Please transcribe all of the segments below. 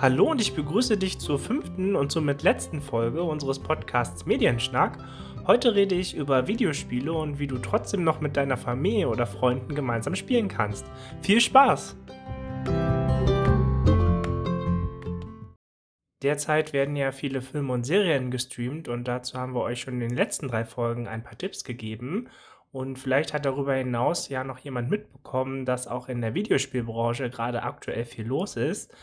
Hallo und ich begrüße dich zur fünften und somit letzten Folge unseres Podcasts Medienschnack. Heute rede ich über Videospiele und wie du trotzdem noch mit deiner Familie oder Freunden gemeinsam spielen kannst. Viel Spaß! Derzeit werden ja viele Filme und Serien gestreamt und dazu haben wir euch schon in den letzten drei Folgen ein paar Tipps gegeben. Und vielleicht hat darüber hinaus ja noch jemand mitbekommen, dass auch in der Videospielbranche gerade aktuell viel los ist.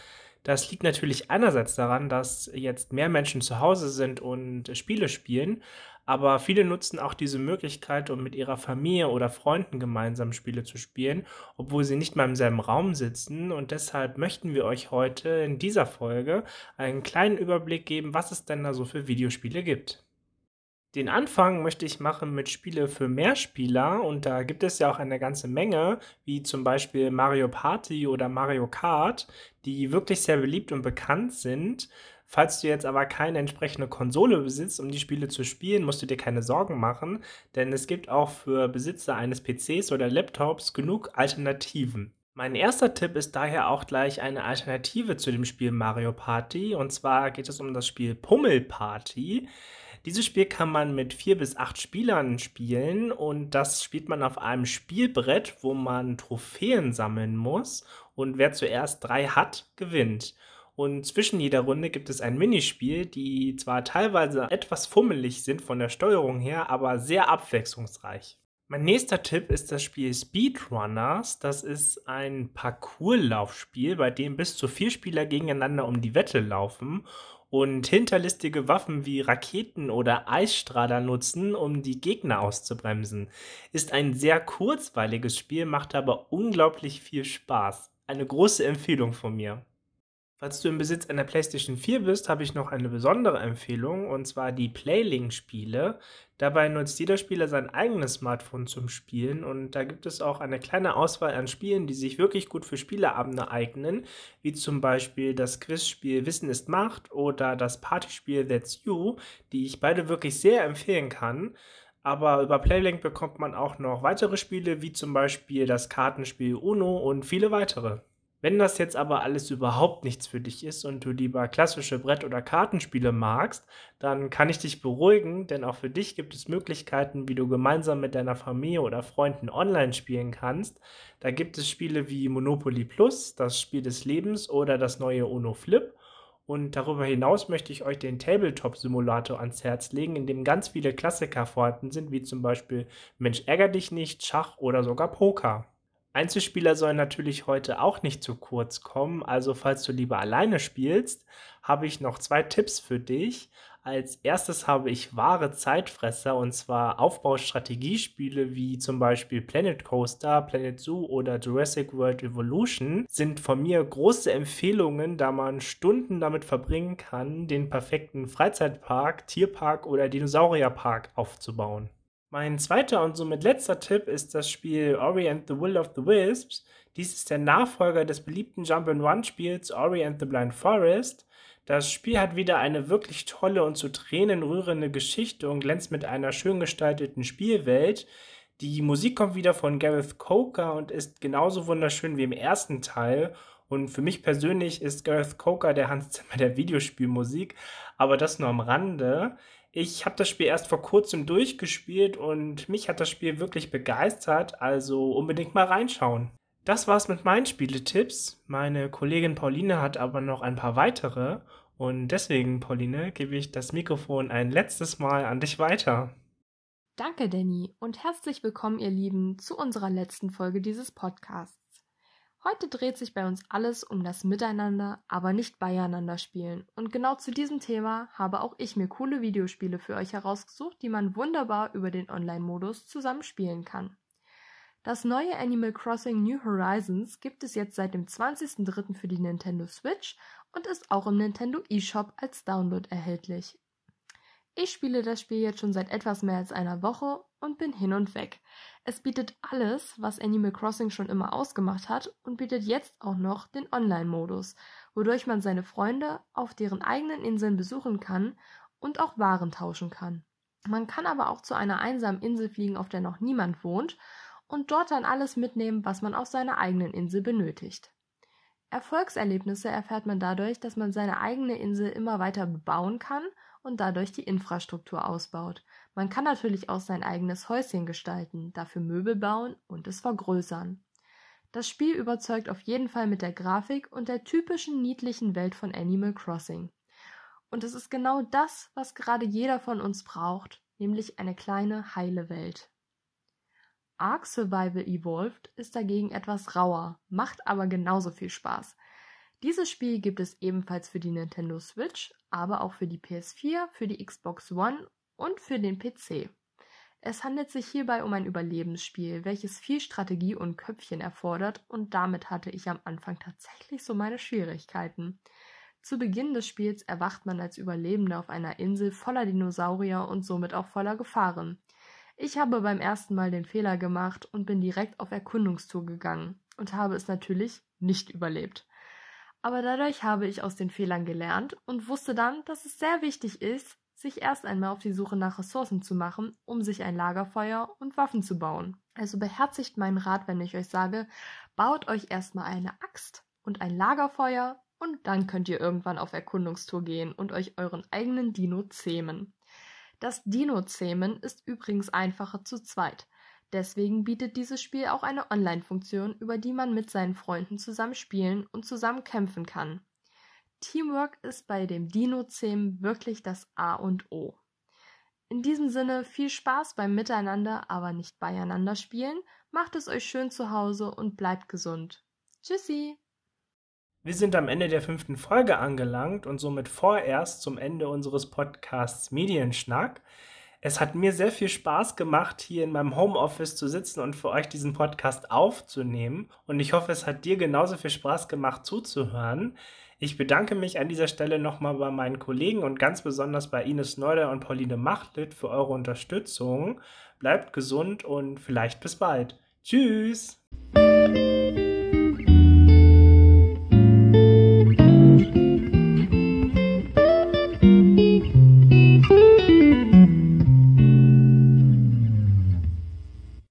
Das liegt natürlich einerseits daran, dass jetzt mehr Menschen zu Hause sind und Spiele spielen, aber viele nutzen auch diese Möglichkeit, um mit ihrer Familie oder Freunden gemeinsam Spiele zu spielen, obwohl sie nicht mal im selben Raum sitzen. Und deshalb möchten wir euch heute in dieser Folge einen kleinen Überblick geben, was es denn da so für Videospiele gibt. Den Anfang möchte ich machen mit Spiele für Mehrspieler und da gibt es ja auch eine ganze Menge, wie zum Beispiel Mario Party oder Mario Kart, die wirklich sehr beliebt und bekannt sind. Falls du jetzt aber keine entsprechende Konsole besitzt, um die Spiele zu spielen, musst du dir keine Sorgen machen, denn es gibt auch für Besitzer eines PCs oder Laptops genug Alternativen. Mein erster Tipp ist daher auch gleich eine Alternative zu dem Spiel Mario Party und zwar geht es um das Spiel Pummel Party. Dieses Spiel kann man mit vier bis acht Spielern spielen und das spielt man auf einem Spielbrett, wo man Trophäen sammeln muss und wer zuerst drei hat, gewinnt. Und zwischen jeder Runde gibt es ein Minispiel, die zwar teilweise etwas fummelig sind von der Steuerung her, aber sehr abwechslungsreich. Mein nächster Tipp ist das Spiel Speedrunners. Das ist ein Parcourslaufspiel, bei dem bis zu vier Spieler gegeneinander um die Wette laufen und hinterlistige Waffen wie Raketen oder Eisstrahler nutzen, um die Gegner auszubremsen. Ist ein sehr kurzweiliges Spiel, macht aber unglaublich viel Spaß. Eine große Empfehlung von mir. Falls du im Besitz einer PlayStation 4 bist, habe ich noch eine besondere Empfehlung und zwar die Playlink-Spiele. Dabei nutzt jeder Spieler sein eigenes Smartphone zum Spielen und da gibt es auch eine kleine Auswahl an Spielen, die sich wirklich gut für Spieleabende eignen, wie zum Beispiel das Quizspiel Wissen ist Macht oder das Partyspiel That's You, die ich beide wirklich sehr empfehlen kann. Aber über Playlink bekommt man auch noch weitere Spiele, wie zum Beispiel das Kartenspiel Uno und viele weitere. Wenn das jetzt aber alles überhaupt nichts für dich ist und du lieber klassische Brett- oder Kartenspiele magst, dann kann ich dich beruhigen, denn auch für dich gibt es Möglichkeiten, wie du gemeinsam mit deiner Familie oder Freunden online spielen kannst. Da gibt es Spiele wie Monopoly Plus, das Spiel des Lebens oder das neue Uno Flip. Und darüber hinaus möchte ich euch den Tabletop-Simulator ans Herz legen, in dem ganz viele Klassiker vorhanden sind, wie zum Beispiel Mensch ärger dich nicht, Schach oder sogar Poker. Einzelspieler sollen natürlich heute auch nicht zu kurz kommen, also falls du lieber alleine spielst, habe ich noch zwei Tipps für dich. Als erstes habe ich wahre Zeitfresser und zwar Aufbaustrategiespiele wie zum Beispiel Planet Coaster, Planet Zoo oder Jurassic World Evolution sind von mir große Empfehlungen, da man Stunden damit verbringen kann, den perfekten Freizeitpark, Tierpark oder Dinosaurierpark aufzubauen. Mein zweiter und somit letzter Tipp ist das Spiel Ori and the Will of the Wisps. Dies ist der Nachfolger des beliebten Jump-and-Run-Spiels Ori and the Blind Forest. Das Spiel hat wieder eine wirklich tolle und zu Tränen rührende Geschichte und glänzt mit einer schön gestalteten Spielwelt. Die Musik kommt wieder von Gareth Coker und ist genauso wunderschön wie im ersten Teil. Und für mich persönlich ist Gareth Coker der Hans Zimmer der Videospielmusik, aber das nur am Rande. Ich habe das Spiel erst vor kurzem durchgespielt und mich hat das Spiel wirklich begeistert, also unbedingt mal reinschauen. Das war's mit meinen Spieletipps. Meine Kollegin Pauline hat aber noch ein paar weitere und deswegen, Pauline, gebe ich das Mikrofon ein letztes Mal an dich weiter. Danke, Danny, und herzlich willkommen, ihr Lieben, zu unserer letzten Folge dieses Podcasts. Heute dreht sich bei uns alles um das Miteinander, aber nicht beieinander spielen. Und genau zu diesem Thema habe auch ich mir coole Videospiele für euch herausgesucht, die man wunderbar über den Online-Modus zusammenspielen kann. Das neue Animal Crossing New Horizons gibt es jetzt seit dem 20.03. für die Nintendo Switch und ist auch im Nintendo eShop als Download erhältlich. Ich spiele das Spiel jetzt schon seit etwas mehr als einer Woche und bin hin und weg. Es bietet alles, was Animal Crossing schon immer ausgemacht hat und bietet jetzt auch noch den Online-Modus, wodurch man seine Freunde auf deren eigenen Inseln besuchen kann und auch Waren tauschen kann. Man kann aber auch zu einer einsamen Insel fliegen, auf der noch niemand wohnt und dort dann alles mitnehmen, was man auf seiner eigenen Insel benötigt. Erfolgserlebnisse erfährt man dadurch, dass man seine eigene Insel immer weiter bebauen kann und dadurch die Infrastruktur ausbaut. Man kann natürlich auch sein eigenes Häuschen gestalten, dafür Möbel bauen und es vergrößern. Das Spiel überzeugt auf jeden Fall mit der Grafik und der typischen niedlichen Welt von Animal Crossing. Und es ist genau das, was gerade jeder von uns braucht, nämlich eine kleine, heile Welt. Ark Survival Evolved ist dagegen etwas rauer, macht aber genauso viel Spaß. Dieses Spiel gibt es ebenfalls für die Nintendo Switch, aber auch für die PS4, für die Xbox One und für den PC. Es handelt sich hierbei um ein Überlebensspiel, welches viel Strategie und Köpfchen erfordert und damit hatte ich am Anfang tatsächlich so meine Schwierigkeiten. Zu Beginn des Spiels erwacht man als Überlebender auf einer Insel voller Dinosaurier und somit auch voller Gefahren. Ich habe beim ersten Mal den Fehler gemacht und bin direkt auf Erkundungstour gegangen und habe es natürlich nicht überlebt. Aber dadurch habe ich aus den Fehlern gelernt und wusste dann, dass es sehr wichtig ist, sich erst einmal auf die Suche nach Ressourcen zu machen, um sich ein Lagerfeuer und Waffen zu bauen. Also beherzigt meinen Rat, wenn ich euch sage, baut euch erstmal eine Axt und ein Lagerfeuer und dann könnt ihr irgendwann auf Erkundungstour gehen und euch euren eigenen Dino zähmen. Das Dino-Zähmen ist übrigens einfacher zu zweit. Deswegen bietet dieses Spiel auch eine Online-Funktion, über die man mit seinen Freunden zusammen spielen und zusammen kämpfen kann. Teamwork ist bei dem Dino-Zähmen wirklich das A und O. In diesem Sinne viel Spaß beim Miteinander, aber nicht beieinander spielen. Macht es euch schön zu Hause und bleibt gesund. Tschüssi! Wir sind am Ende der fünften Folge angelangt und somit vorerst zum Ende unseres Podcasts Medienschnack. Es hat mir sehr viel Spaß gemacht, hier in meinem Homeoffice zu sitzen und für euch diesen Podcast aufzunehmen. Und ich hoffe, es hat dir genauso viel Spaß gemacht zuzuhören. Ich bedanke mich an dieser Stelle nochmal bei meinen Kollegen und ganz besonders bei Ines Neuder und Pauline Machtlitt für eure Unterstützung. Bleibt gesund und vielleicht bis bald. Tschüss!